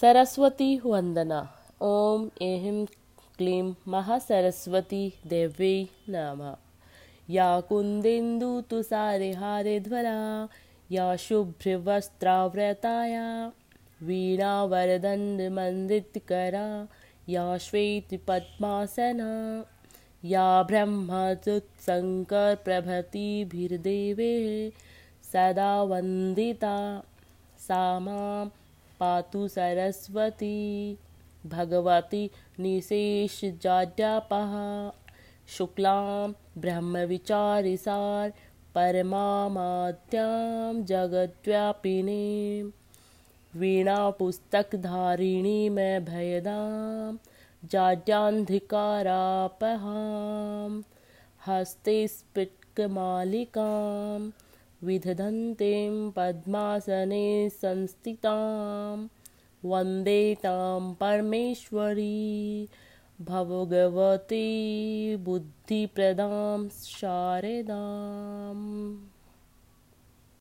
सरस्वती वंदना। ओम ऐं क्लीं महासरस्वती देवी नमः। या कुन्देन्दु तुषारिहारिध्वरा या शुभ्रवस्त्राव्रताया वीणावरदण्डमन्दितकरा या श्वेतपद्मासना या ब्रह्मजुत्सङ्करप्रभृतिभिर्देवे सदा वन्दिता सा माँ पातु सरस्वती, भगवती निशेष निशेषजाड्यापः शुक्लां ब्रह्मविचारिसार, परमामात्यां जगद्व्यापिनी, वीणापुस्तकधारिणी मैं भयदां जाड्यान्धिकारापहां हस्ते स्फटिकमालिकां विदधन्तीं पद्मासने संस्थितां। वंदे तां परमेश्वरी। भगवती बुद्धिप्रदां शारदाम्।